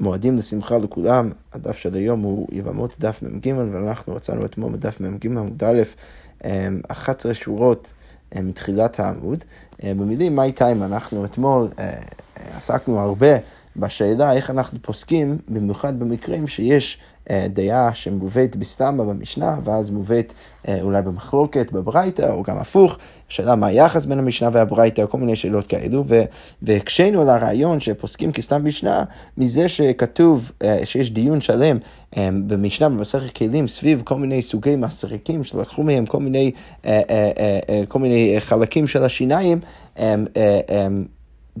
מועדים לשמחה לכולם, הדף של היום הוא יבמות דף מ"ג, ואנחנו רצינו אתמול בדף מ"ג עמוד א', 11 שורות מתחילת העמוד. במילים מי טיים אנחנו אתמול עסקנו הרבה בשאלה איך אנחנו פוסקים, במיוחד במקרים שיש אה, דעה שמובאת בסתמה במשנה, ואז מובאת אה, אולי במחלוקת בברייתא, או גם הפוך, השאלה מה היחס בין המשנה והברייתא, כל מיני שאלות כאלו, והקשינו על הרעיון שפוסקים כסתם משנה, מזה שכתוב אה, שיש דיון שלם במשנה במסכת כלים סביב כל מיני סוגי מסריקים שלקחו מהם כל מיני, כל מיני חלקים של השיניים.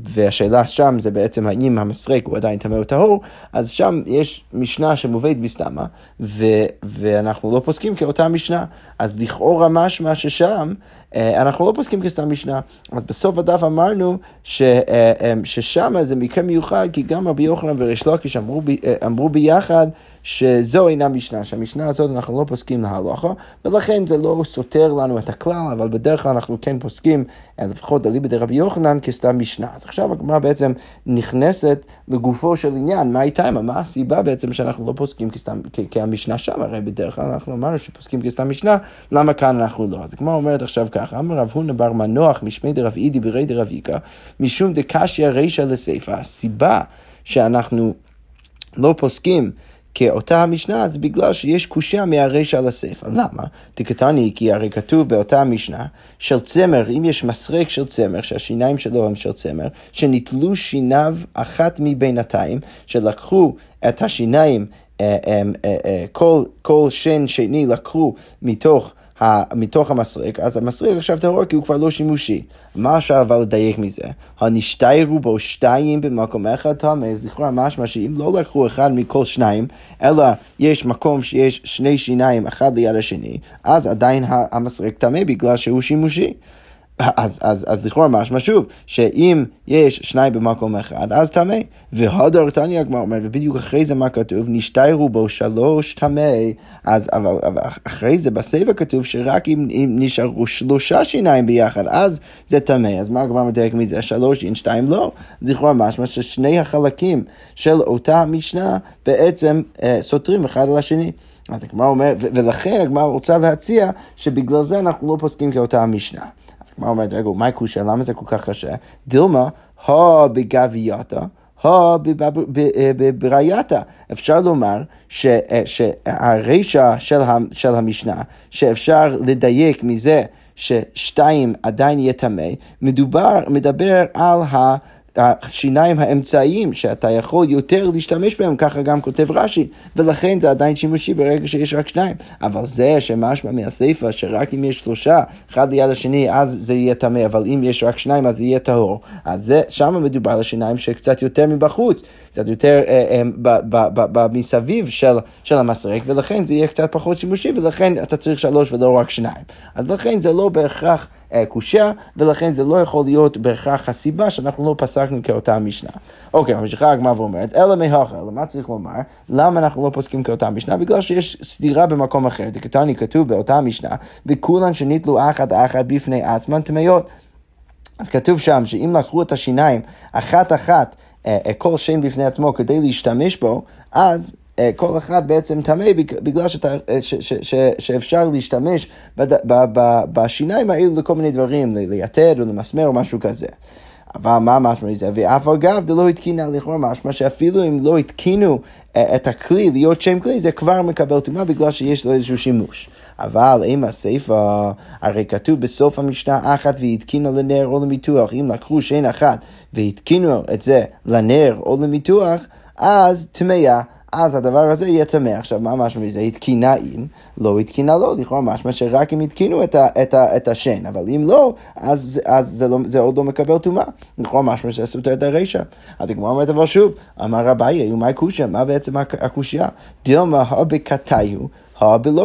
והשאלה שם זה בעצם האם המסרק הוא עדיין טמא או טהור, אז שם יש משנה שמובאת בסתמה, ו- ואנחנו לא פוסקים כאותה משנה. אז לכאורה משמע ששם אה, אנחנו לא פוסקים כסתם משנה. אז בסוף הדף אמרנו ש, אה, אה, ששם זה מקרה מיוחד, כי גם רבי יוחנן וריש לוקיש אמרו, אמרו ביחד שזו אינה משנה, שהמשנה הזאת אנחנו לא פוסקים להלכה, ולכן זה לא סותר לנו את הכלל, אבל בדרך כלל אנחנו כן פוסקים, לפחות אליבא דרבי יוחנן, כסתם משנה. אז עכשיו הגמרא בעצם נכנסת לגופו של עניין, מה איתה, מה הסיבה בעצם שאנחנו לא פוסקים כסתם, כהמשנה שם, הרי בדרך כלל אנחנו אמרנו שפוסקים כסתם משנה, למה כאן אנחנו לא? אז הגמרא אומרת עכשיו ככה, אמר רב הונא בר מנוח משמי דרב אידי ברי דרב איכא, משום דקשיא רישא לסיפא. הסיבה שאנחנו לא פוסקים כאותה המשנה, זה בגלל שיש קושייה מהרישא לסיפא. למה? תקטני, כי הרי כתוב באותה המשנה, של צמר, אם יש מסרק של צמר, שהשיניים שלו הם של צמר, שנתלו שיניו אחת מבינתיים, שלקחו את השיניים, אה, אה, אה, כל, כל שן שני לקחו מתוך מתוך המסריק, אז המסריק עכשיו טהור כי הוא כבר לא שימושי. מה אפשר אבל לדייק מזה? הנשתיירו בו שתיים במקום אחד טמא, אז לכאורה משמע שאם לא לקחו אחד מכל שניים, אלא יש מקום שיש שני שיניים אחד ליד השני, אז עדיין המסריק טמא בגלל שהוא שימושי. אז, אז, אז לכאורה משמע שוב, שאם יש שניים במקום אחד, אז טמא. והדר תניא הגמרא אומר, ובדיוק אחרי זה מה כתוב? נשתיירו בו שלוש טמא. אז אבל, אבל אחרי זה בסבב כתוב שרק אם, אם נשארו שלושה שיניים ביחד, אז זה טמא. אז מה הגמרא מדייק מזה? שלוש אין, שתיים לא. אז לכאורה משמע ששני החלקים של אותה משנה בעצם אה, סותרים אחד על השני. אז הגמרא אומר, ולכן הגמרא רוצה להציע שבגלל זה אנחנו לא פוסקים כאותה המשנה. הגמרא אומרת, רגע, מה הקושה? למה זה כל כך קשה? דילמה, הו בגבייתה. הו בראייתה. אפשר לומר אה, שהרישא של המשנה, שאפשר לדייק מזה ששתיים עדיין יהיה טמא, מדבר על ה... השיניים האמצעיים שאתה יכול יותר להשתמש בהם, ככה גם כותב רש"י, ולכן זה עדיין שימושי ברגע שיש רק שניים. אבל זה שמשמע מהסיפא שרק אם יש שלושה, אחד ליד השני, אז זה יהיה טמא, אבל אם יש רק שניים אז זה יהיה טהור. אז זה, שם מדובר על השיניים שקצת יותר מבחוץ. קצת יותר אה, אה, מסביב של, של המסרק, ולכן זה יהיה קצת פחות שימושי, ולכן אתה צריך שלוש ולא רק שניים. אז לכן זה לא בהכרח אה, קושייה, ולכן זה לא יכול להיות בהכרח הסיבה שאנחנו לא פסקנו כאותה משנה. אוקיי, ממשיכה הגמרא ואומרת, אלא מהכה, למה צריך לומר? למה אנחנו לא פוסקים כאותה משנה? בגלל שיש סתירה במקום אחר. דקתני כתוב באותה משנה, וכולן שניתלו אחת אחת בפני עצמן טמאות. אז כתוב שם שאם לקחו את השיניים אחת אחת כל שם בפני עצמו כדי להשתמש בו, אז אה, כל אחד בעצם טמא בגלל שאתה, ש, ש, ש, שאפשר להשתמש בד, ב, ב, בשיניים האלו לכל מיני דברים, ליתד או למסמר או משהו כזה. אבל מה משמע מזה? ואף אגב, זה לא התקינה לכאורה משמע שאפילו אם לא התקינו את הכלי להיות שם כלי, זה כבר מקבל טומאה בגלל שיש לו איזשהו שימוש. אבל אם הסיפא, הרי כתוב בסוף המשנה אחת והתקינה לנר או למיתוח, אם לקחו שן אחת והתקינו את זה לנר או למיתוח, אז טמאה. אז הדבר הזה יהיה טמא. עכשיו, מה משמע מזה? התקינה אם, לא התקינה לא, לכאורה משמע שרק אם התקינו את, ה, את, ה, את השן, אבל אם לא, אז, אז זה, לא, זה עוד לא מקבל טומאה. לכאורה משמע שזה סותר את הרישא. אז הגמרא אומרת אבל שוב, אמר רביי, ומאי קושיה, מה בעצם הקושייה? דילמה הבקתיו.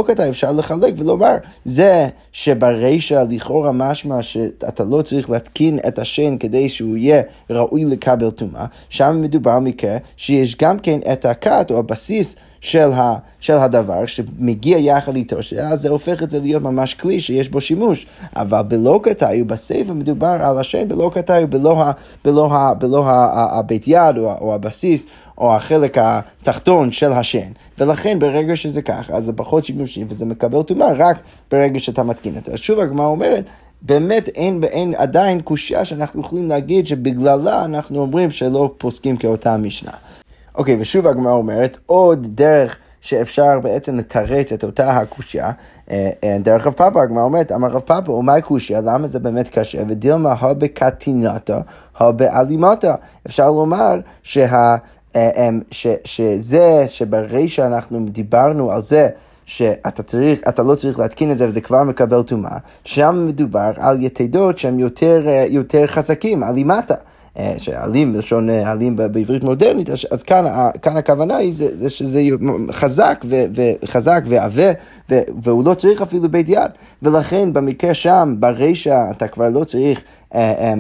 כתב אפשר לחלק ולומר, זה שברישא לכאורה משמע שאתה לא צריך להתקין את השן כדי שהוא יהיה ראוי לקבל טומאה, שם מדובר מקרה שיש גם כן את הכת או הבסיס של, ה, של הדבר שמגיע יחד איתו, שאז זה הופך את זה להיות ממש כלי שיש בו שימוש. אבל בלא קטעי, בספר מדובר על השם בלא קטעי, בלא, ה, בלא, ה, בלא ה, הבית יד או, או הבסיס או החלק התחתון של השן, ולכן ברגע שזה ככה, אז זה פחות שימושי וזה מקבל טומאה רק ברגע שאתה מתקין את זה. אז שוב הגמרא אומרת, באמת אין, אין עדיין קושייה שאנחנו יכולים להגיד שבגללה אנחנו אומרים שלא פוסקים כאותה משנה. אוקיי, ושוב הגמרא אומרת, עוד דרך שאפשר בעצם לתרץ את אותה הקושייה, אה, אה, דרך רב פאפה, הגמרא אומרת, אמר רב פאפה, ומה הקושייה? למה זה באמת קשה? ודילמה הבקטינתה, הבאלימתה. אפשר לומר שה... אה, ש, שזה, שברי שאנחנו דיברנו על זה שאתה צריך, אתה לא צריך להתקין את זה וזה כבר מקבל טומאה, שם מדובר על יתדות שהם יותר, יותר חזקים, אלימטה. אה, שאלים, לשון אלים אה, בעברית מודרנית, אז כאן, כאן הכוונה היא זה, זה שזה חזק, ו, וחזק ועבה, והוא לא צריך אפילו בית יד. ולכן במקרה שם, ברישא, אתה כבר לא צריך אה,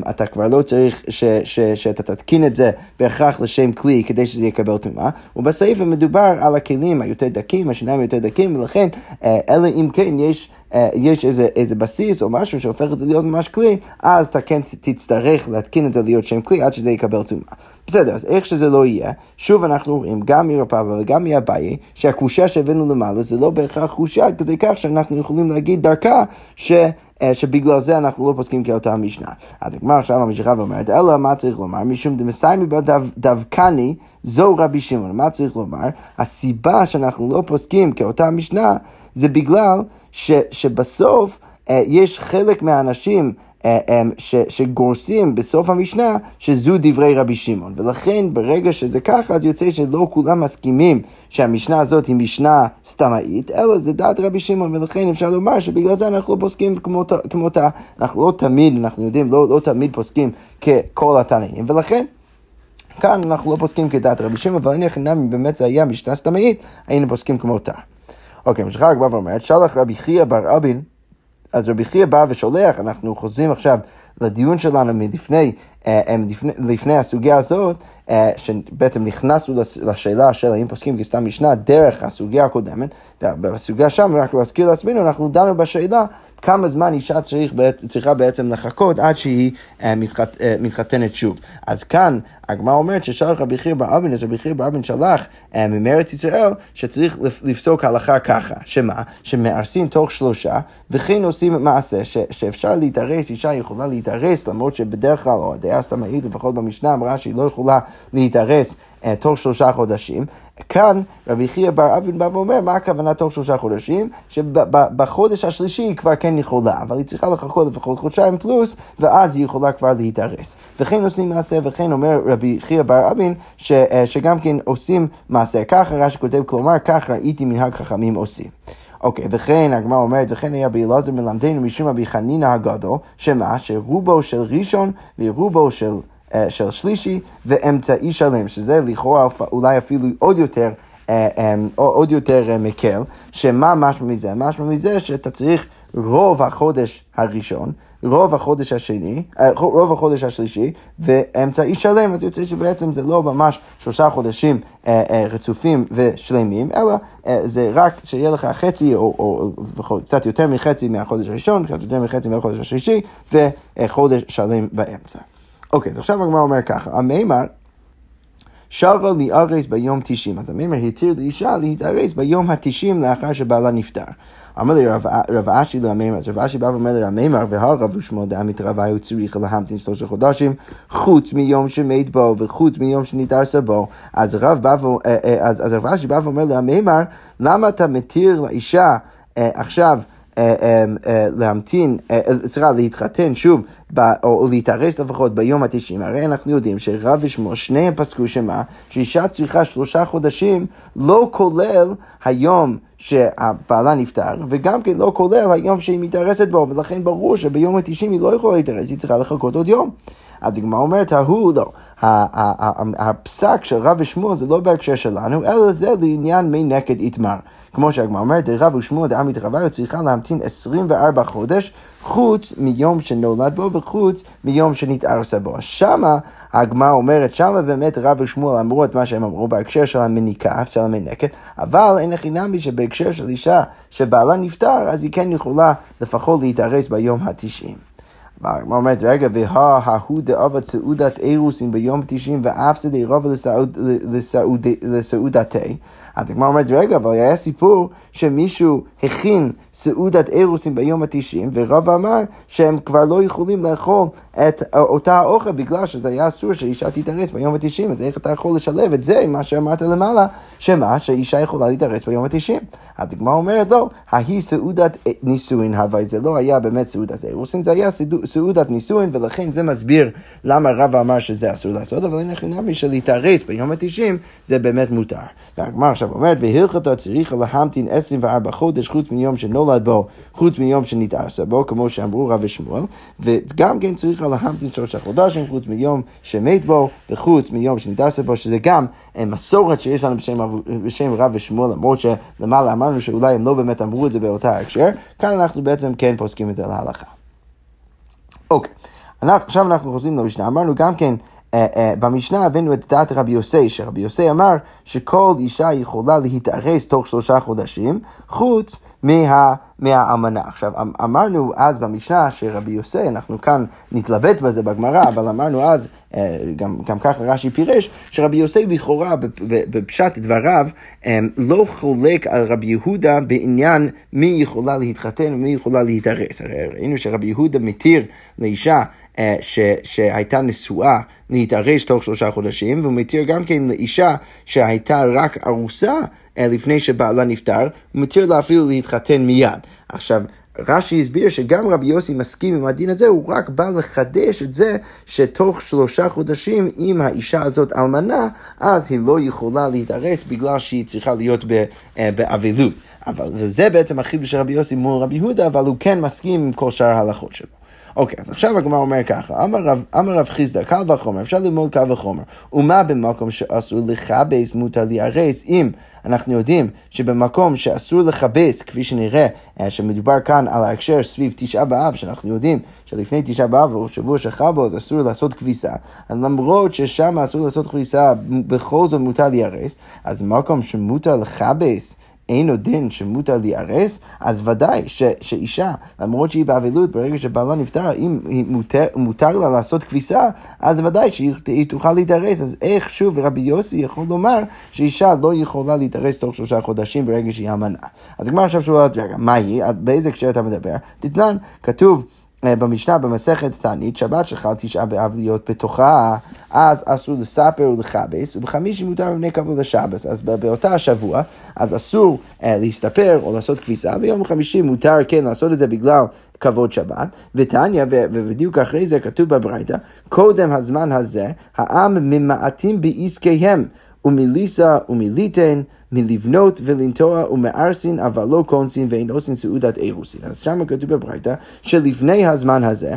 אתה כבר לא צריך ש, ש, שאתה תתקין את זה בהכרח לשם כלי כדי שזה יקבל טומאה, ובסעיף מדובר על הכלים היותר דקים, השיניים היותר דקים, ולכן אלא אם כן יש אה, יש איזה, איזה בסיס או משהו שהופך את זה להיות ממש כלי, אז אתה כן תצטרך להתקין את זה להיות שם כלי עד שזה יקבל טומאה. בסדר, אז איך שזה לא יהיה, שוב אנחנו רואים גם מרפאבה וגם מאביי, שהקושה שהבאנו למעלה זה לא בהכרח קושה, כדי כך שאנחנו יכולים להגיד דרכה ש... אה, שבגלל זה אנחנו לא פוסקים כאותה משנה. אז הגמרא עכשיו ממשיכה ואומרת, אלא מה צריך לומר? משום דמסיימי בדווקני זו רבי שמעון. מה צריך לומר? הסיבה שאנחנו לא פוסקים כאותה משנה זה בגלל ש, שבסוף אה, יש חלק מהאנשים ש, שגורסים בסוף המשנה שזו דברי רבי שמעון. ולכן ברגע שזה ככה, אז יוצא שלא כולם מסכימים שהמשנה הזאת היא משנה סתמאית, אלא זה דעת רבי שמעון, ולכן אפשר לומר שבגלל זה אנחנו לא פוסקים כמותה, כמותה. אנחנו לא תמיד, אנחנו יודעים, לא, לא תמיד פוסקים ככל התנאים, ולכן... כאן אנחנו לא פוסקים כדעת רבי שמעון, אבל אני חינם אם באמת זה היה משנה סתמאית, היינו פוסקים כמותה. אוקיי, ממשיכה הגמרא ואומרת, שלח רבי חייא בר אבין, אז רבי חייא בא ושולח, אנחנו חוזרים עכשיו לדיון שלנו מלפני, אה, אה, לפני, לפני הסוגיה הזאת, אה, שבעצם נכנסנו לשאלה של האם פוסקים כסתם משנה דרך הסוגיה הקודמת, בסוגיה שם, רק להזכיר לעצמנו, אנחנו דנו בשאלה כמה זמן אישה צריך, צריכה בעצם לחכות עד שהיא מתחת, מתחתנת שוב. אז כאן הגמרא אומרת ששלח רבי חייא בר אבין, אז רבי חייא בר אבין שלח ממארץ ישראל שצריך לפסוק הלכה ככה, שמה? שמארסים תוך שלושה, וכן עושים מעשה ש, שאפשר להתארס, אישה יכולה להתארס, למרות שבדרך כלל, או הדעה הסתמאית, לפחות במשנה, אמרה שהיא לא יכולה להתארס אה, תוך שלושה חודשים. כאן רבי חייא בר אבין בא ואומר, מה הכוונה תוך שלושה חודשים? שבחודש השלישי היא כבר כן יכולה, אבל היא צריכה לחכות לפחות חודשיים פלוס, ואז היא יכולה כבר להתארס. וכן עושים מעשה, וכן אומר רבי חייא בר אבין, ש, אה, שגם כן עושים מעשה. ככה רש"י כותב, כלומר, כך ראיתי מנהג חכמים עושים. אוקיי, וכן הגמרא אומרת, וכן היה רבי מלמדנו משום רבי חנינא הגדול, שמה? שרובו של ראשון ורובו של... אה, של שלישי ואמצעי שלם, שזה לכאורה אולי אפילו עוד יותר, אה, אה, עוד יותר מקל, שמה משמע מזה? משמע מזה שאתה צריך רוב החודש הראשון, רוב החודש השני, רוב החודש השלישי, ואמצעי שלם, אז יוצא שבעצם זה לא ממש שלושה חודשים רצופים ושלמים, אלא זה רק שיהיה לך חצי או, או, או קצת יותר מחצי מהחודש הראשון, קצת יותר מחצי מהחודש השלישי, וחודש שלם באמצע. אוקיי, אז עכשיו הגמרא אומר ככה, המימר שרה להיארס ביום תשעים, אז המימר התיר לאישה להתארס ביום התשעים לאחר שבעלה נפטר. אמר לי רב אשי למימר, אז רב אשי בא ואומר לי למימר, והרב ושמו דעמית רבה הוא צריך להמתין שלושה חודשים, חוץ מיום שמת בו וחוץ מיום שנתארסה בו. אז רב בא אה, אה, אשי ואומר לי למימר, למה אתה מתיר לאישה אה, עכשיו להמתין, סליחה, להתחתן שוב, או להתארס לפחות ביום התשעים, הרי אנחנו יודעים שרב ושמו, שניהם פסקו שמה, שאישה צריכה שלושה חודשים, לא כולל היום שהבעלה נפטר, וגם כן לא כולל היום שהיא מתארסת בו, ולכן ברור שביום התשעים היא לא יכולה להתארס, היא צריכה לחכות עוד יום. אז הגמרא אומרת, ההוא לא. הפסק של רב ושמואל זה לא בהקשר שלנו, אלא זה לעניין מי נקד איתמר. כמו שהגמרא אומרת, רב ושמואל דעמית רבה, צריכה להמתין 24 חודש, חוץ מיום שנולד בו וחוץ מיום שנתארסה בו. שמה הגמרא אומרת, שמה באמת רב ושמואל אמרו את מה שהם אמרו בהקשר של המניקה, של המנקת, אבל אין הכי נמי שבהקשר של אישה שבעלה נפטר, אז היא כן יכולה לפחות להתארס ביום התשעים. והגמרא אומרת, רגע, וההוא דאבה סעודת אירוסין ביום תשעים ואף זה דרבה לסעודתי. אז הגמרא אומרת, רגע, אבל היה סיפור שמישהו הכין סעודת אירוסים ביום התשעים, ורב אמר שהם כבר לא יכולים לאכול את אותה האוכל בגלל שזה היה אסור שאישה תתארס ביום התשעים, אז איך אתה יכול לשלב את זה עם מה שאמרת למעלה, שמה, שאישה יכולה להתארס ביום התשעים. הדגמרא אומרת, לא, ההיא סעודת נישואין הווי, זה לא היה באמת סעודת אירוסין, זה היה סעודת נישואין, ולכן זה מסביר למה רבא אמר שזה אסור לעשות, אבל אין לך נמי שלהתארס ביום התשעים זה באמת מותר. והגמרא עכשיו אומרת, והלכתו צריכה להמתין 24 חודש חוץ מיום שנולד בו, חוץ מיום שנתארסה בו, כמו שאמרו רב ושמואל, וגם כן צריכה להמתין שלושה חודשים חוץ מיום שמת בו, וחוץ מיום שנתארסה בו, שזה גם אה, מסורת שיש לנו בשם, בשם רב ושמואל, למרות שלמעלה אמרנו שאולי הם לא באמת אמרו את זה באותה הקשר, כאן אנחנו בעצם כן פוסקים את זה להלכה. אוקיי, עכשיו אנחנו חוזרים למשנה, אמרנו גם כן במשנה הבאנו את דעת רבי יוסי, שרבי יוסי אמר שכל אישה יכולה להתארס תוך שלושה חודשים, חוץ מה, מהאמנה. עכשיו, אמ, אמרנו אז במשנה שרבי יוסי, אנחנו כאן נתלבט בזה בגמרא, אבל אמרנו אז, אה, גם, גם ככה רש"י פירש, שרבי יוסי לכאורה בפשט דבריו לא חולק על רבי יהודה בעניין מי יכולה להתחתן ומי יכולה להתארס. הרי ראינו שרבי יהודה מתיר לאישה אה, ש, שהייתה נשואה להתארש תוך שלושה חודשים, והוא מתיר גם כן לאישה שהייתה רק ארוסה אה, לפני שבעלה נפטר, הוא מתיר לה אפילו להתחתן מיד. עכשיו, רש"י הסביר שגם רבי יוסי מסכים עם הדין הזה, הוא רק בא לחדש את זה שתוך שלושה חודשים, אם האישה הזאת אלמנה, אז היא לא יכולה להתארץ בגלל שהיא צריכה להיות אה, באבלות. אבל, וזה בעצם החידוש של רבי יוסי מול רבי יהודה, אבל הוא כן מסכים עם כל שאר ההלכות שלו. אוקיי, אז עכשיו הגמרא אומר ככה, אמר רב, חיסדא, קל וחומר, אפשר ללמוד קל וחומר. ומה במקום שאסור לכבס מותר להיארס, אם אנחנו יודעים שבמקום שאסור לכבס, כפי שנראה, אה, שמדובר כאן על ההקשר סביב תשעה באב, שאנחנו יודעים שלפני תשעה באב או שבוע שחל בו, אז אסור לעשות כביסה. למרות ששם אסור לעשות כביסה, בכל זאת מותר להיארס, אז במקום שמותר לכבס, אין עוד דין שמותר להיארס, אז ודאי ש, שאישה, למרות שהיא באבלות, ברגע שבעלה נפטר, אם מותר, מותר לה לעשות כביסה, אז ודאי שהיא תוכל להתארס. אז איך שוב רבי יוסי יכול לומר שאישה לא יכולה להתארס תוך שלושה חודשים ברגע שהיא אמנה? אז הגמרא עכשיו שואלת, רגע, מה היא? באיזה הקשר אתה מדבר? תתנן, כתוב... אה, במשנה במסכת תענית, שבת שחל תשעה באב להיות בתוכה, אז אסור לספר ולכבס, ובחמישי מותר מבני כבוד לשבס. אז באותה השבוע, אז אסור אה, להסתפר או לעשות כביסה, ביום חמישי מותר כן לעשות את זה בגלל כבוד שבת, ותניא, ובדיוק אחרי זה כתוב בברייתא, קודם הזמן הזה, העם ממעטים בעסקיהם, ומליסה ומליתן. מלבנות ולנטוע ומארסין, אבל לא קונסין ואין עושים סעודת אירוסין. אז שם כתוב בברייתא שלפני הזמן הזה,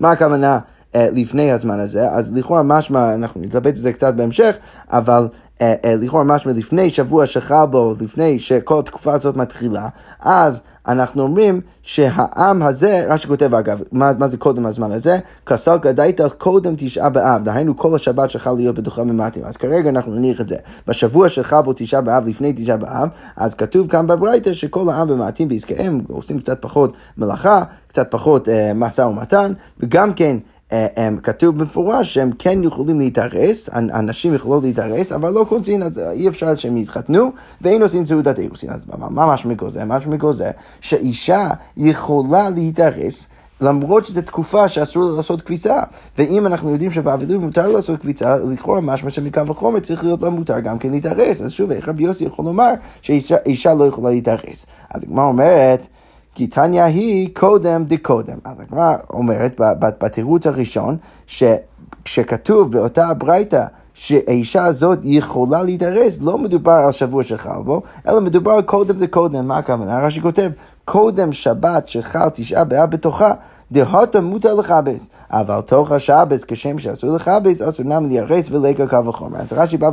מה הכוונה לפני הזמן הזה? אז לכאורה משמע, אנחנו נתלבט בזה קצת בהמשך, אבל uh, uh, לכאורה משמע לפני שבוע שחל בו, לפני שכל התקופה הזאת מתחילה, אז אנחנו אומרים שהעם הזה, רש"י כותב אגב, מה, מה זה קודם הזמן הזה? כסל גדית קודם תשעה באב, דהיינו כל השבת שחל להיות בתוכה ממטים. אז כרגע אנחנו נניח את זה. בשבוע שחל בו תשעה באב, לפני תשעה באב, אז כתוב כאן בברייתא שכל העם במעטים בעסקיהם, עושים קצת פחות מלאכה, קצת פחות אה, משא ומתן, וגם כן אה, כתוב במפורש שהם כן יכולים להתארס, הנשים יכולות להתארס, אבל לא קונצין, אז אי אפשר שהם יתחתנו, ואין עושים סעודת אירוסין. אז מה משמע זה? משמע זה שאישה יכולה להתארס. למרות שזו תקופה שאסור לה לעשות כביסה. ואם אנחנו יודעים שבאבלות מותר לעשות כביסה, לכאורה משמע שמקו וחומר צריך להיות לה מותר גם כן להתארס. אז שוב, איך רבי יוסי יכול לומר שאישה לא יכולה להתארס? אז הגמרא אומרת... כי תניא היא קודם דקודם. אז הגמרא אומרת בתירוץ הראשון, שכשכתוב באותה הברייתא שהאישה הזאת יכולה להתארס, לא מדובר על שבוע שחל בו, אלא מדובר על קודם דקודם. מה הכוונה? רש"י כותב, קודם שבת שחל תשעה באב בתוכה, דהות מותר לכבס, אבל תוך השבס, כשם שאסור לכבס, אסור נם להיהרס ולקה קו וחומר. אז רש"י בא,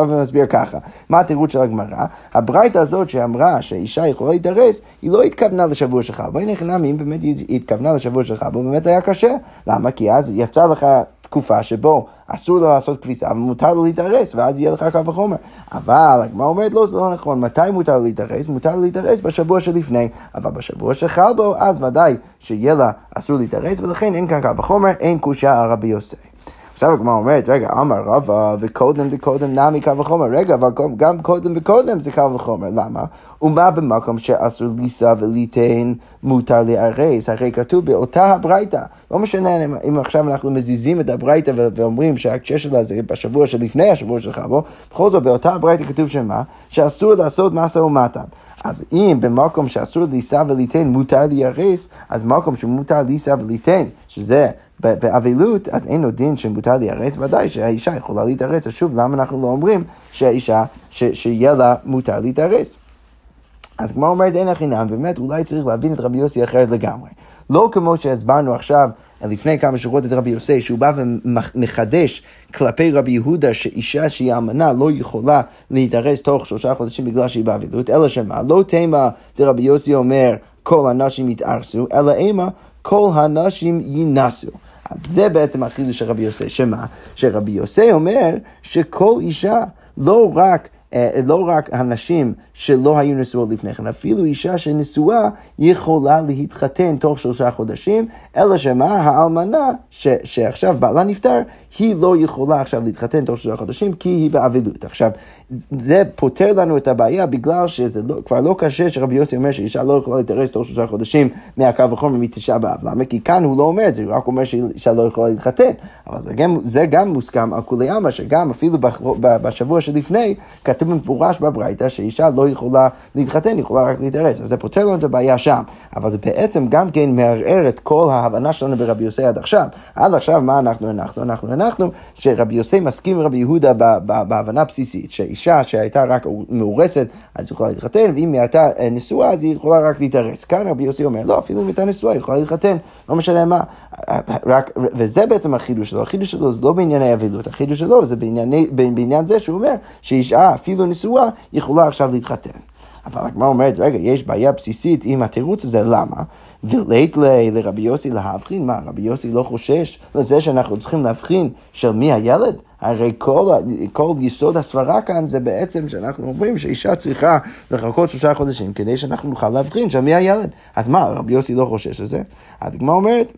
ומסביר ככה, מה התירוץ של הגמרא? הברייתא הזאת שאמרה שאישה יכולה להתארס, היא לא התכוונה לשבוע שלך. בואי נכנע אם באמת היא התכוונה לשבוע שלך, אבל באמת היה קשה. למה? כי אז יצא לך תקופה שבו אסור לו לעשות כביסה ומותר לו להתארס, ואז יהיה לך קו וחומר. אבל הגמרא אומרת, לא, זה לא נכון, מתי מותר לו להתארס? מותר לו להתארס בשבוע שלפני, אבל בשבוע שחל בו, אז ודאי שיהיה לה אסור להתארס, ולכן אין כאן קו וחומר, אין קושייה על רבי יוסי. עכשיו הגמרא אומרת, רגע, אמר רבא, וקודם וקודם נמי קל וחומר. רגע, אבל גם קודם וקודם זה קל וחומר. למה? ומה במקום שאסור לישא וליתן מותר לארז? הרי כתוב באותה הברייתא. לא משנה אם, אם עכשיו אנחנו מזיזים את הברייתא ואומרים שההקשר שלה זה בשבוע שלפני השבוע שלך בו, בכל זאת באותה הברייתא כתוב שמה? שאסור לעשות מסה ומתן. אז אם במקום שאסור לישא וליתן מותר להיהרס, אז במקום שמותר לישא וליתן, שזה באבלות, אז אין לו דין שמותר להיהרס, ודאי שהאישה יכולה להתארץ. אז שוב, למה אנחנו לא אומרים שהאישה, שיהיה לה מותר להתארץ? אז כמו אומרת אין החינם, באמת אולי צריך להבין את רבי יוסי אחרת לגמרי. לא כמו שהסברנו עכשיו לפני כמה שורות את רבי יוסי, שהוא בא ומחדש כלפי רבי יהודה שאישה שהיא אמנה לא יכולה להתארס תוך שלושה חודשים בגלל שהיא באבילות, אלא שמה, לא תימה דרבי יוסי אומר כל הנשים יתארסו, אלא אימה כל הנשים זה בעצם החידוש של רבי יוסי, שמה? שרבי יוסי אומר שכל אישה לא רק לא רק הנשים שלא היו נשואות לפני כן, אפילו אישה שנשואה יכולה להתחתן תוך שלושה חודשים, אלא שמה, האלמנה ש, שעכשיו בעלה נפטר, היא לא יכולה עכשיו להתחתן תוך שלושה חודשים כי היא באבלות. עכשיו, זה פותר לנו את הבעיה בגלל שזה לא, כבר לא קשה שרבי יוסי אומר שאישה לא יכולה להתארס תוך שלושה חודשים מהקו החומר מתשעה באב. למה? כי כאן הוא לא אומר את זה, הוא רק אומר שאישה לא יכולה להתחתן. אבל זה גם, זה גם מוסכם על כולי עלמא, שגם אפילו בשבוע שלפני, כתוב במפורש בברייתא שאישה לא יכולה להתחתן, היא יכולה רק להתארס. אז זה פותר לנו את הבעיה שם. אבל זה בעצם גם כן מערער את כל ההבנה שלנו ברבי יוסי עד עכשיו. עד עכשיו מה אנחנו הנחנו? אנחנו הנחנו שרבי יוסי מסכים עם רבי יהודה בהבנה בסיסית, שאישה שהייתה רק מאורסת, אז היא יכולה להתחתן, ואם היא הייתה אה, נשואה, אז היא יכולה רק להתארס. כאן רבי יוסי אומר, לא, אפילו אם היא הייתה נשואה, היא יכולה להתחתן, לא משנה מה. רק, וזה בעצם החידוש שלו. החידוש שלו זה לא בענייני אבילות, החידוש שלו זה בענייני, בעניין זה שהוא אומר שאישה, אפילו נשואה, יכולה עכשיו להתחתן. אבל הגמרא אומרת, רגע, יש בעיה בסיסית עם התירוץ הזה, למה? ולית לרבי יוסי להבחין, מה, רבי יוסי לא חושש לזה שאנחנו צריכים להבחין של מי הילד? הרי כל, כל יסוד הסברה כאן זה בעצם שאנחנו אומרים שאישה צריכה לחכות שלושה חודשים כדי שאנחנו נוכל להבחין של מי הילד. אז מה, רבי יוסי לא חושש לזה? אז הגמרא אומרת,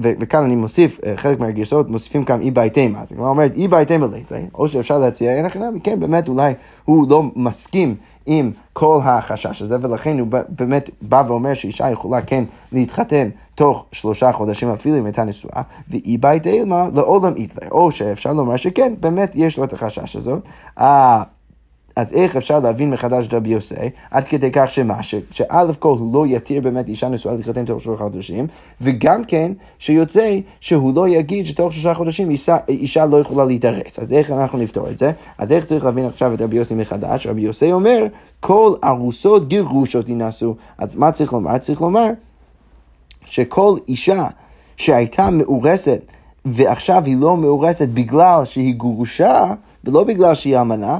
וכאן אני מוסיף, אה, חלק מהגרסאות מוסיפים כאן אי בהתאמה. אז הגמרא אומרת אי בהתאמה ליתא, או שאפשר להציע אין הכי כן, באמת אולי הוא לא מסכים עם כל החשש הזה, ולכן הוא באמת בא ואומר שאישה יכולה כן להתחתן תוך שלושה חודשים אפילו אם הייתה נשואה, ואי בית אלמה לעולם איתלה, או שאפשר לומר שכן, באמת יש לו את החשש הזאת. אז איך אפשר להבין מחדש את רבי יוסי, עד כדי כך שמה, שא' כל הוא לא יתיר באמת אישה נשואה להתחתן תוך שלושה חודשים, וגם כן שיוצא שהוא לא יגיד שתוך שלושה חודשים אישה, אישה לא יכולה להתארץ. אז איך אנחנו נפתור את זה? אז איך צריך להבין עכשיו את רבי יוסי מחדש? רבי יוסי אומר, כל ארוסות גירושות ינשאו. אז מה צריך לומר? צריך לומר שכל אישה שהייתה מאורסת ועכשיו היא לא מאורסת בגלל שהיא גרושה, ולא בגלל שהיא אמנה,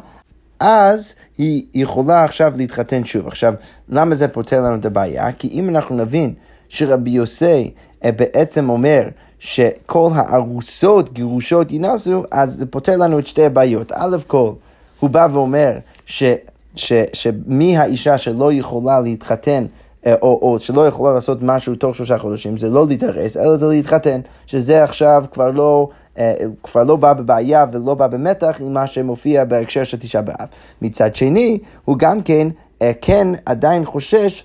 אז היא יכולה עכשיו להתחתן שוב. עכשיו, למה זה פותר לנו את הבעיה? כי אם אנחנו נבין שרבי יוסי אה, בעצם אומר שכל הארוסות, גירושות ינסו, אז זה פותר לנו את שתי הבעיות. א' כל, הוא בא ואומר ש, ש, שמי האישה שלא יכולה להתחתן או, או שלא יכולה לעשות משהו תוך שלושה חודשים, זה לא להתארס, אלא זה להתחתן, שזה עכשיו כבר לא, אה, כבר לא בא בבעיה ולא בא במתח עם מה שמופיע בהקשר של תשעה באב. מצד שני, הוא גם כן אה, כן עדיין חושש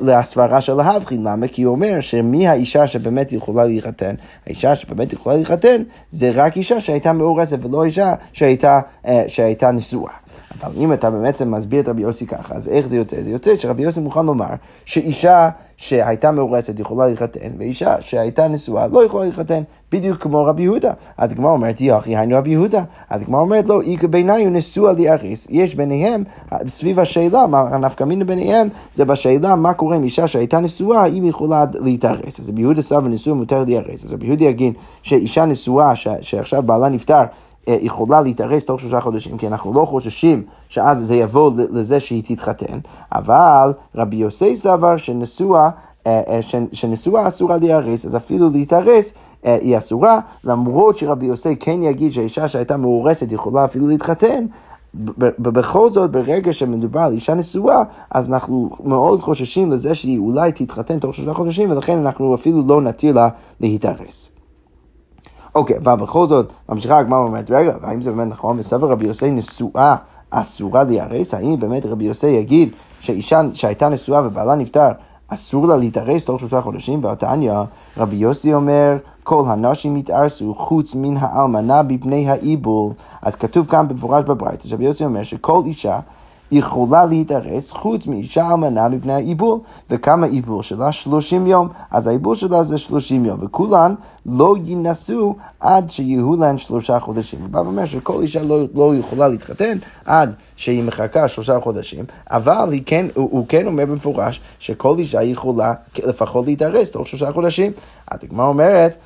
להסברה של להבחין. למה? כי הוא אומר שמי האישה שבאמת יכולה להתחתן? האישה שבאמת יכולה להתחתן זה רק אישה שהייתה מאורסת ולא אישה שהייתה, שהייתה נשואה. אבל אם אתה באמת מסביר את רבי יוסי ככה, אז איך זה יוצא? זה יוצא שרבי יוסי מוכן לומר שאישה שהייתה מאורסת יכולה להתחתן, ואישה שהייתה נשואה לא יכולה להתחתן, בדיוק כמו רבי יהודה. אז הגמרא אומרת, יחי היינו רבי יהודה. אז הגמרא אומרת, לא, איכא הוא נשוא ליאריס. יש ביניהם, סביב השאלה, מה הנפקא מינה ביניהם, זה בשאלה מה קורה עם אישה שהייתה נשואה, אם היא יכולה להתארס. אז רבי יהודה סבא נשוא מותר ליאריס. אז רבי יהודה יגיד שאישה נשואה, שעכשיו בעלה נפטר, יכולה להתארס תוך שלושה חודשים, כי אנחנו לא חוששים שאז זה יבוא לזה שהיא תתחתן, אבל רבי יוסי סבר שנשואה אה, אה, שנשואה אסורה להיהרס, אז אפילו להתארס אה, היא אסורה, למרות שרבי יוסי כן יגיד שהאישה שהייתה מאורסת יכולה אפילו להתחתן, בכל זאת, ברגע שמדובר על אישה נשואה, אז אנחנו מאוד חוששים לזה שהיא אולי תתחתן תוך שלושה חודשים, ולכן אנחנו אפילו לא נתיר לה להתארס. אוקיי, אבל בכל זאת, ממשיכה הגמרא ואומרת, רגע, האם זה באמת נכון? וספר רבי יוסי נשואה אסורה להיארס? האם באמת רבי יוסי יגיד שאישה שהייתה נשואה ובעלה נפטר, אסור לה להתארס תוך שלושה חודשים? והתניא, רבי יוסי אומר, כל הנשים יתארסו חוץ מן האלמנה בפני האיבול. אז כתוב כאן במפורש בברייתא, רבי יוסי אומר שכל אישה יכולה להתארס חוץ מאישה אלמנה מפני העיבול, וכמה עיבול שלה? 30 יום. אז העיבול שלה זה 30 יום, וכולן לא ינסו עד שיהיו להן שלושה חודשים. הוא בא ואומר שכל אישה לא, לא יכולה להתחתן עד שהיא מחכה שלושה חודשים, אבל כן, הוא, הוא כן אומר במפורש שכל אישה יכולה לפחות להתארס תוך שלושה חודשים. אז הגמרא אומרת,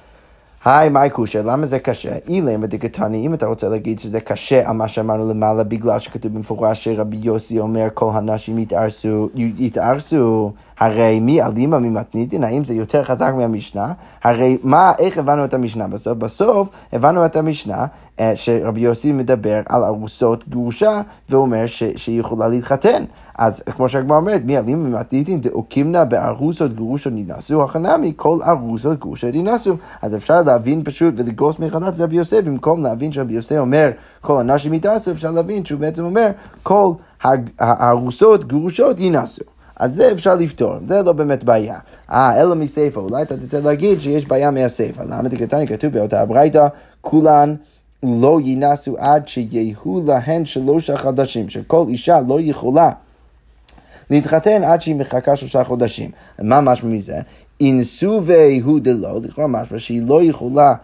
היי, מה קושה? למה זה קשה? אילם ודיקטני, אם אתה רוצה להגיד שזה קשה על מה שאמרנו למעלה, בגלל שכתוב במפורש שרבי יוסי אומר כל הנשים יתארסו, יתארסו, הרי מי אלימה ממתניתין? האם זה יותר חזק מהמשנה? הרי מה, איך הבנו את המשנה בסוף? בסוף הבנו את המשנה אה, שרבי יוסי מדבר על ארוסות גרושה, ואומר שהיא יכולה להתחתן. אז כמו שהגמרא אומרת, מי אלים ממתניתין דאוקימנה בארוסות גרושות נינשו, החנמי כל ארוסות גרושות נינשו. אז אפשר להבין פשוט ולגרוס מחדש רבי יוסי, במקום להבין שרבי יוסי אומר כל הנשים יתעשו, אפשר להבין שהוא בעצם אומר כל הארוסות גרושות יינשו. אז זה אפשר לפתור, זה לא באמת בעיה. אה, אלא מסיפא, אולי אתה תרצה להגיד שיש בעיה מהסיפא. למה דקתני כתוב באותה הברייתא, כולן לא ינסו עד שיהיו להן שלושה חודשים, שכל אישה לא יכולה להתחתן עד שהיא מחכה שלושה חודשים. מה משמע מזה? אינסו והוא דלא, לכאורה משמע שהיא לא יכולה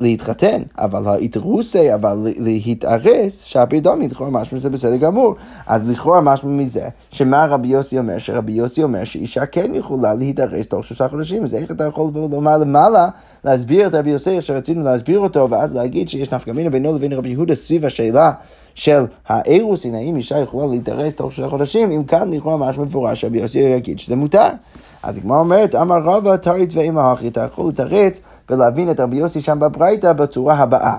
להתחתן, אבל ההתרוסי, אבל להתארס, שהפיר דומי, לכאורה משמע שזה בסדר גמור. אז לכאורה משמע מזה, שמה רבי יוסי אומר? שרבי יוסי אומר שאישה כן יכולה להתארס תוך שלושה חודשים, אז איך אתה יכול לומר למעלה, להסביר את רבי יוסי, שרצינו להסביר אותו, ואז להגיד שיש נפקא מינה בינו לבין רבי יהודה סביב השאלה של האירוסין, האם אישה יכולה להתארס תוך שלושה חודשים, אם כאן לכאורה משהו מפורש, רבי יוסי יגיד שזה מותר. אז הגמרא אומרת, אמר רבא תריץ ואימא אחי, אתה יכול לתרץ ולהבין את רבי יוסי שם בברייתא בצורה הבאה.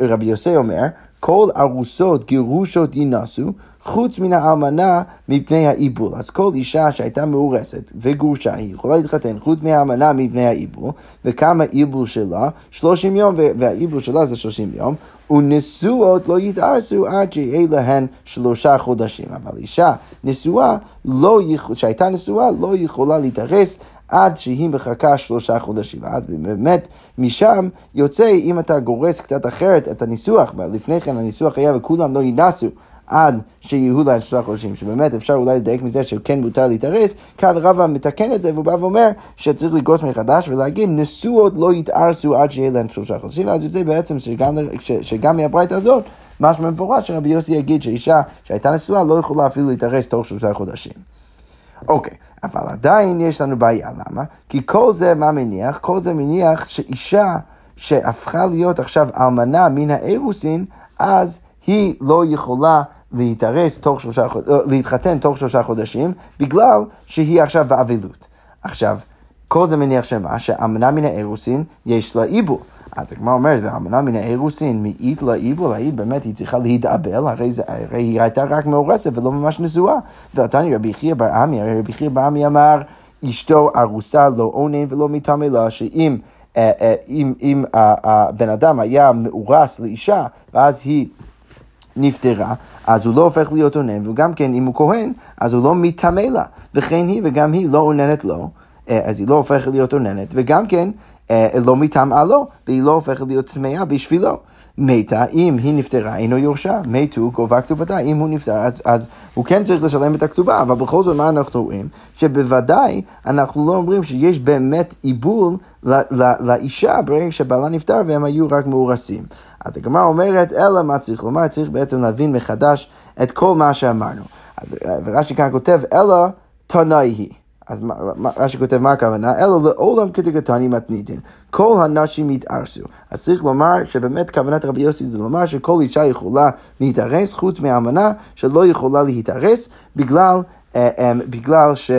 רבי יוסי אומר, כל ארוסות גירושות ינסו, חוץ מן האלמנה מפני העיבול. אז כל אישה שהייתה מאורסת וגרושה, היא יכולה להתחתן חוץ מהאלמנה מפני העיבול, וכמה עיבול שלה? 30 יום, והעיבול שלה זה 30 יום, ונשואות לא יתארסו עד שיהיה להן שלושה חודשים. אבל אישה נשואה, לא יכול, שהייתה נשואה, לא יכולה להתארס עד שהיא מחכה שלושה חודשים. אז באמת, משם יוצא, אם אתה גורס קצת אחרת את הניסוח, לפני כן הניסוח היה וכולם לא ינסו. עד שיהיו להם שלושה חודשים, שבאמת אפשר אולי לדייק מזה שכן מותר להתארס, כאן רבא מתקן את זה והוא בא ואומר שצריך לגרוס מחדש ולהגיד נשואות לא יתארסו עד שיהיה להם שלושה חודשים, ואז יוצא בעצם שגם, שגם מהברייתא הזאת משמע מפורש שרבי יוסי יגיד שאישה שהייתה נשואה לא יכולה אפילו להתארס תוך שלושה חודשים. אוקיי, אבל עדיין יש לנו בעיה, למה? כי כל זה מה מניח? כל זה מניח שאישה שהפכה להיות עכשיו אלמנה מן האירוסין, אז היא לא יכולה להתארס תוך שלושה, אה, להתחתן תוך שלושה חודשים, בגלל שהיא עכשיו באבלות. עכשיו, כל זה מניח שמה? שאמנה מן האירוסין יש לה עיבול. אז הגמרא אומרת, והאמנה מן האירוסין מאית לעיבול, האם באמת היא צריכה להתאבל, הרי, זה, הרי היא הייתה רק מאורסת ולא ממש נשואה. ועתני רבי חייא בר עמי, הרי רבי חייא בר עמי אמר, אשתו ארוסה לא עונן ולא מטמא לה, שאם אה, אה, אם, אם הבן אדם היה מאורס לאישה, ואז היא נפטרה, אז הוא לא הופך להיות אונן, וגם כן אם הוא כהן, אז הוא לא מטמא לה, וכן היא וגם היא לא אוננת לו, אה, אז היא לא הופכת להיות אוננת, וגם כן אה, לא מטמאה לו, והיא לא הופכת להיות טמאה בשבילו. מתה, אם היא נפטרה, אינו יורשה, מתו, גובה כתובתה, אם הוא נפטר, אז, אז הוא כן צריך לשלם את הכתובה, אבל בכל זאת מה אנחנו רואים? שבוודאי אנחנו לא אומרים שיש באמת עיבול לא, לא, לאישה ברגע שבעלה נפטר והם היו רק מאורסים. אז הגמרא אומרת, אלא מה צריך לומר? צריך בעצם להבין מחדש את כל מה שאמרנו. ורש"י כאן כותב, אלא תנאי היא. אז רש"י כותב מה הכוונה? אלא לעולם כדגתני מתניתין. כל הנשים יתארסו. אז צריך לומר שבאמת כוונת רבי יוסי זה לומר שכל אישה יכולה להתארס חוץ מהאמנה שלא יכולה להתארס בגלל, אה, אה, בגלל ש...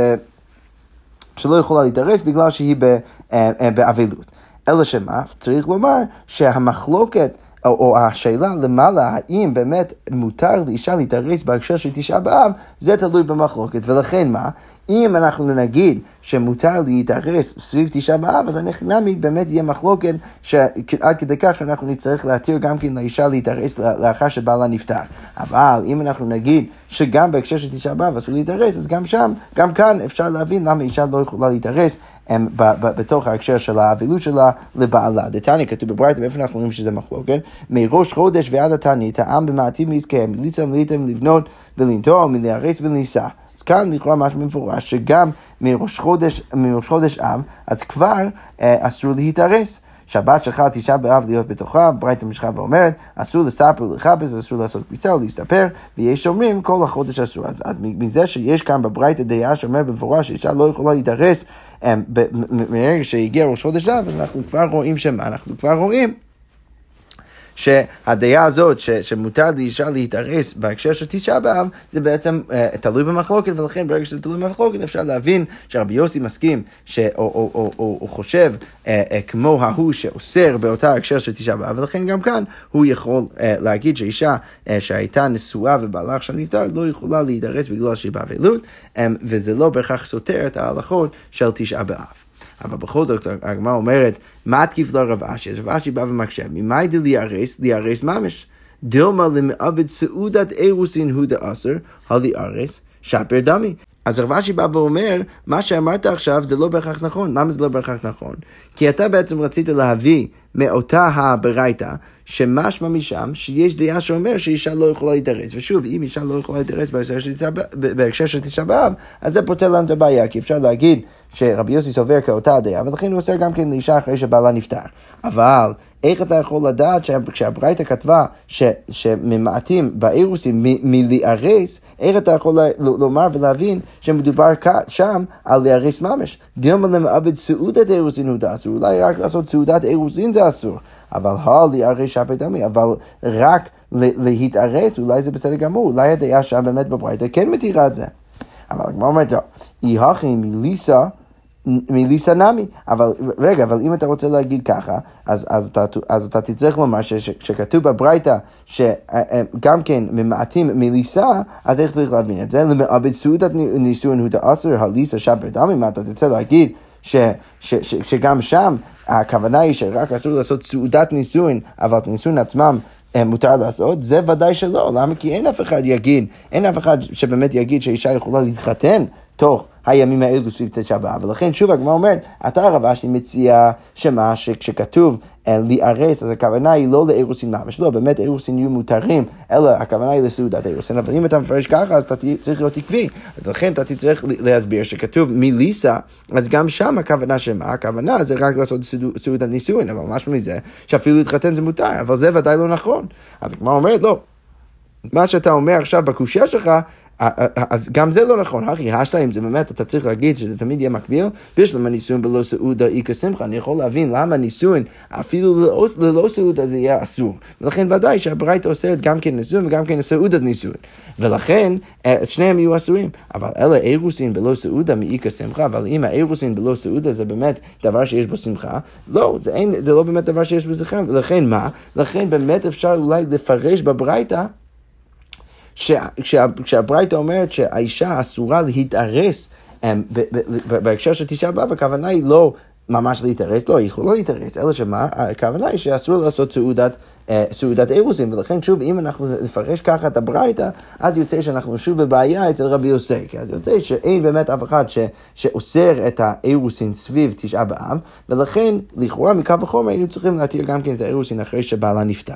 שלא יכולה להתארס בגלל שהיא באבלות. אלא שמה? צריך לומר שהמחלוקת או, או השאלה למעלה, האם באמת מותר לאישה להתארץ בהקשר של תשעה באב, זה תלוי במחלוקת. ולכן מה? אם אנחנו נגיד שמותר להתארס סביב תשעה באב, אז הנכנמי באמת יהיה מחלוקת שעד כדי כך שאנחנו נצטרך להתיר גם כן לאישה להתארס לאחר שבעלה נפטר. אבל אם אנחנו נגיד שגם בהקשר של תשעה באב אסור להתארס, אז גם שם, גם כאן אפשר להבין למה אישה לא יכולה להתארס בתוך ההקשר של האבילות שלה לבעלה. דתניא כתוב בברייתא, איפה אנחנו רואים שזה מחלוקת? מראש חודש ועד התענית, העם במעטים להתקיים, מליצם מליטם לבנות ולנטוע, מלהרס ולנישא. אז כאן לכאורה משהו מפורש שגם מראש חודש, מראש חודש אב, אז כבר אה, אסור להתארס. שבת שלך תשעה באב להיות בתוכה, ברייתא משכה ואומרת, אסור לספר ולכבס, אסור לעשות קביצה או להסתפר, ויש אומרים כל החודש אסור. אז, אז מזה שיש כאן בברייתא דעה שאומר במפורש שאישה לא יכולה להתארס אה, מרגע שהגיע ראש חודש אב, אז אנחנו כבר רואים שמה, אנחנו כבר רואים שהדעה הזאת ש, שמותר לאישה להתארס בהקשר של תשעה באב, זה בעצם uh, תלוי במחלוקת, ולכן ברגע שזה תלוי במחלוקת אפשר להבין שרבי יוסי מסכים, ש, או, או, או, או, או חושב uh, uh, כמו ההוא שאוסר באותה הקשר של תשעה באב, ולכן גם כאן הוא יכול uh, להגיד שאישה uh, שהייתה נשואה ובעלה עכשיו נפטר לא יכולה להתארס בגלל שהיא באבלות, um, וזה לא בהכרח סותר את ההלכות של תשעה באב. אבל בכל זאת הגמרא אומרת, מה תקיף לרב אשי? אז רב אשי בא ומקשה, ממאי דליארס? ליארס ממש. דילמה למעבד סעודת אירוסין הוא דאסר, הליארס, שפר דמי. אז רב אשי בא ואומר, מה שאמרת עכשיו זה לא בהכרח נכון. למה זה לא בהכרח נכון? כי אתה בעצם רצית להביא מאותה הברייתא, שמשמע משם שיש דעה שאומר שאישה לא יכולה להתארץ. ושוב, אם אישה לא יכולה להתארץ בהקשר של תשעה באב, אז זה פותר לנו את הבעיה, כי אפשר להגיד שרבי יוסי סובר כאותה דעה, ולכן הוא אוסר גם כן לאישה אחרי שבעלה נפטר. אבל איך אתה יכול לדעת כשהברייתא כתבה ש, שממעטים באירוסים מלהיארס, איך אתה יכול לומר ולהבין שמדובר שם על להיארס ממש? דילמה למעבד סעודת אירוסין הוא דאסור, אולי רק לעשות סעודת אירוסין זה אסור. אבל הליארס שפי דמי, אבל רק להתארס, אולי זה בסדר גמור, אולי הדעה שם באמת בברייתא כן מתירה את זה. אבל הגמרא אומרת, היא הכי מליסה מליסה נמי. אבל רגע, אבל אם אתה רוצה להגיד ככה, אז, אז, אתה, אז אתה תצטרך לומר שכתוב בברייתא שגם כן ממעטים מליסה, אז איך צריך להבין את זה? למעבד סעודת נישואין הוא דאסר הליסה שבר דמי, מה אתה תרצה להגיד? ש, ש, ש, שגם שם הכוונה היא שרק אסור לעשות סעודת נישואין, אבל את הנישואין עצמם אה, מותר לעשות? זה ודאי שלא. למה? כי אין אף אחד יגיד, אין אף אחד שבאמת יגיד שאישה יכולה להתחתן תוך הימים האלו סביב תשעה באב. ולכן שוב הגמרא אומרת, אתה רב אשי מציע שמה שכשכתוב להיארס, אז הכוונה היא לא לאירוסין ממש, לא, באמת אירוסין יהיו מותרים, אלא הכוונה היא לסעודת אירוסין, אבל אם אתה מפרש ככה, אז אתה צריך להיות עקבי. אז לכן אתה צריך להסביר שכתוב מליסה, אז גם שם הכוונה שמה? הכוונה זה רק לעשות סעודת נישואין, אבל משהו מזה, שאפילו להתחתן זה מותר, אבל זה ודאי לא נכון. אז הגמרא אומרת, לא. מה שאתה אומר עכשיו בקושייה שלך, אז גם זה לא נכון, אחי, השתיים זה באמת, אתה צריך להגיד שזה תמיד יהיה מקביל, בשלמה נישואין בלא סעודה איכא שמחה, אני יכול להבין למה נישואין אפילו ללא, ללא סעודה זה יהיה אסור. ולכן ודאי שהברייתא אוסרת גם כן נישואין וגם כן סעודת נישואין. ולכן אה, שניהם יהיו אסורים. אבל אלה אירוסין בלא סעודה מאיכא שמחה, אבל אם האירוסין בלא סעודה זה באמת דבר שיש בו שמחה, לא, זה, אין, זה לא באמת דבר שיש בו שמחה, ולכן מה? לכן באמת אפשר אולי לפרש בברייתא כשהברייתא אומרת שהאישה אסורה להתארס אמ, בהקשר של תשעה באב, הכוונה היא לא ממש להתארס, לא, היא יכולה להתארס, אלא שמה, הכוונה היא שאסור לעשות סעודת, אה, סעודת אירוסים, ולכן שוב, אם אנחנו נפרש ככה את הברייתא, אז יוצא שאנחנו שוב בבעיה אצל רבי יוסי, כי אז יוצא שאין באמת אף אחד ש, שאוסר את האירוסין סביב תשעה באב, ולכן לכאורה מקו וחומר היינו צריכים להתיר גם כן את האירוסין אחרי שבעלה נפטר.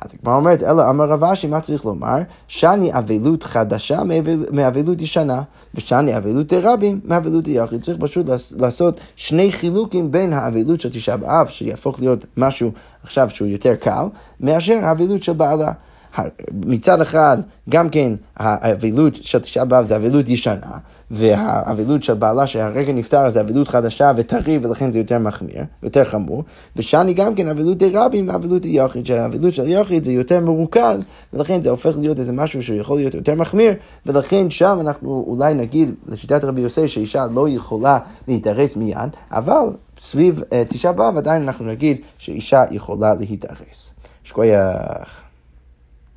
אז הגמרא אומרת, אלא אמר רב אשי, מה צריך לומר? שאני אבלות חדשה מאבלות ישנה, ושאני אבלות דרבים מאבלות יחיד. צריך פשוט לעשות שני חילוקים בין האבלות של תשעה באב, שיהפוך להיות משהו עכשיו שהוא יותר קל, מאשר האבלות של בעלה. מצד אחד, גם כן, האבלות של תשעה באב זה אבלות ישנה, והאבלות של בעלה שהרגע נפטר זה אבלות חדשה וטרי, ולכן זה יותר מחמיר, יותר חמור. ושני גם כן אבלות רבים, די יחיד, שהאבלות של יחיד זה יותר מרוכז, ולכן זה הופך להיות איזה משהו שיכול להיות יותר מחמיר, ולכן שם אנחנו אולי נגיד, לשיטת רבי יוסי, שאישה לא יכולה להתארס מיד, אבל סביב uh, תשעה באב עדיין אנחנו נגיד שאישה יכולה להתארס. שכוייח.